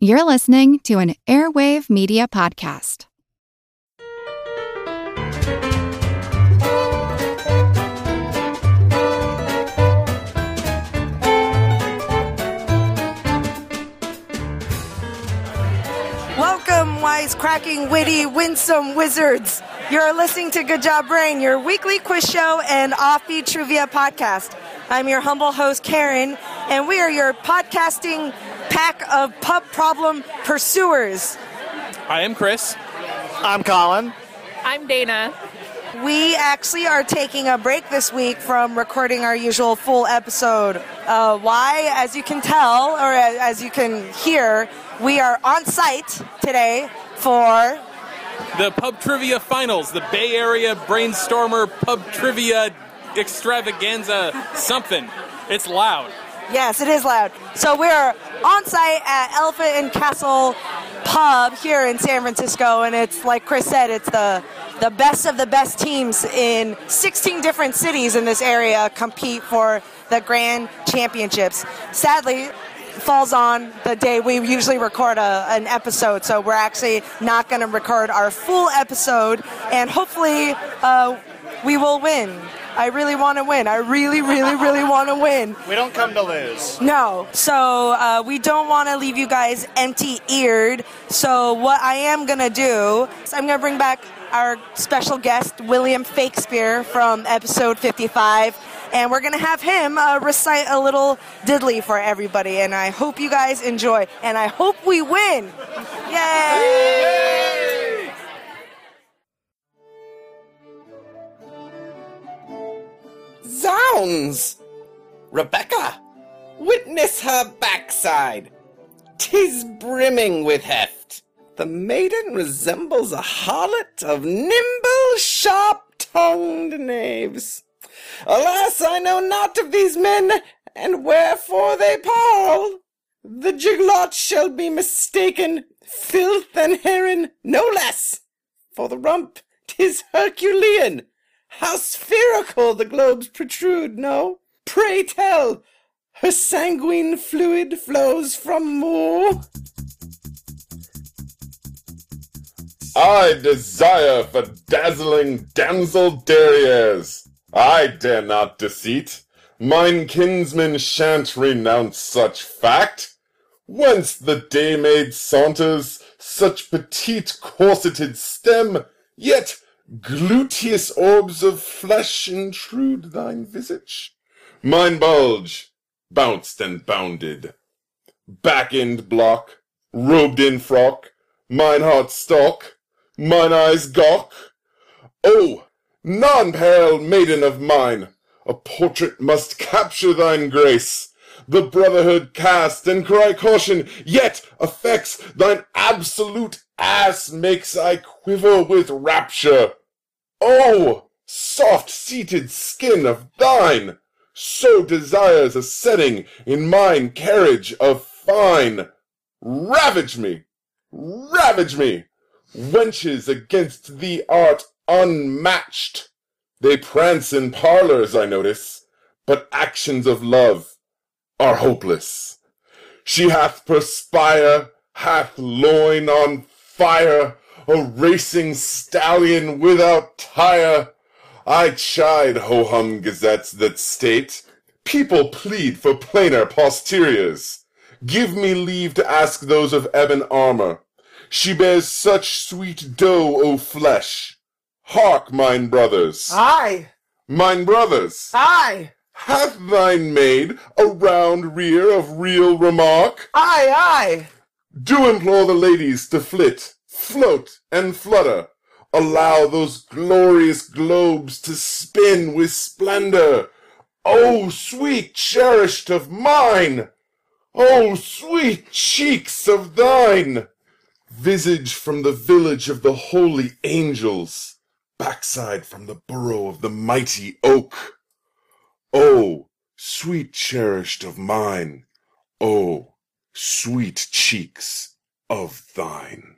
You're listening to an Airwave Media Podcast. Welcome, wisecracking, witty, winsome wizards. You're listening to Good Job Brain, your weekly quiz show and offbeat trivia podcast. I'm your humble host, Karen, and we are your podcasting pack of pub problem pursuers. I am Chris. I'm Colin. I'm Dana. We actually are taking a break this week from recording our usual full episode. Uh, why? As you can tell, or as you can hear, we are on site today for The Pub Trivia Finals, the Bay Area Brainstormer Pub Trivia Extravaganza something. It's loud. Yes, it is loud. So we're on site at Elephant and Castle Pub here in San Francisco, and it's like Chris said, it's the the best of the best teams in 16 different cities in this area compete for the Grand Championships. Sadly, falls on the day we usually record a, an episode, so we're actually not going to record our full episode, and hopefully uh, we will win. I really want to win. I really, really, really want to win. We don't come to lose. No. So uh, we don't want to leave you guys empty eared. So what I am going to do is I'm going to bring back our special guest, William Fakespeare from episode 55. And we're going to have him uh, recite a little diddly for everybody. And I hope you guys enjoy. And I hope we win. Yay! Rebecca, witness her backside. Tis brimming with heft. The maiden resembles a harlot of nimble, sharp-tongued knaves. Alas, I know not of these men, and wherefore they parle. The giglot shall be mistaken, filth and heron, no less. For the rump, 'tis Herculean. How spherical the globes protrude, no? Pray tell, her sanguine fluid flows from Moor. I desire for dazzling damsel derrieres. I dare not deceit. Mine kinsmen shan't renounce such fact. Whence the day-maid saunters, such petite corseted stem, yet gluteous orbs of flesh intrude thine visage. Mine bulge, bounced and bounded. Back-end block, robed in frock, mine heart stalk, mine eyes gawk. Oh, non-pale maiden of mine, a portrait must capture thine grace. The brotherhood cast and cry caution, yet affects thine absolute ass makes I quiver with rapture. Oh, soft-seated skin of thine, so desires a setting in mine carriage of fine. Ravage me, ravage me, wenches against thee art unmatched. They prance in parlors, I notice, but actions of love are hopeless. She hath perspire, hath loin on fire, a racing stallion without tire. I chide ho-hum gazettes that state, people plead for plainer posteriors. Give me leave to ask those of ebon armor. She bears such sweet dough, O flesh. Hark, mine brothers. Aye. Mine brothers. Aye. Hath thine maid a round rear of real remark? Aye, aye. Do implore the ladies to flit, float, and flutter. Allow those glorious globes to spin with splendor. Oh, sweet cherished of mine! Oh, sweet cheeks of thine! Visage from the village of the holy angels, backside from the burrow of the mighty oak. Oh, sweet cherished of mine! Oh, sweet cheeks of thine!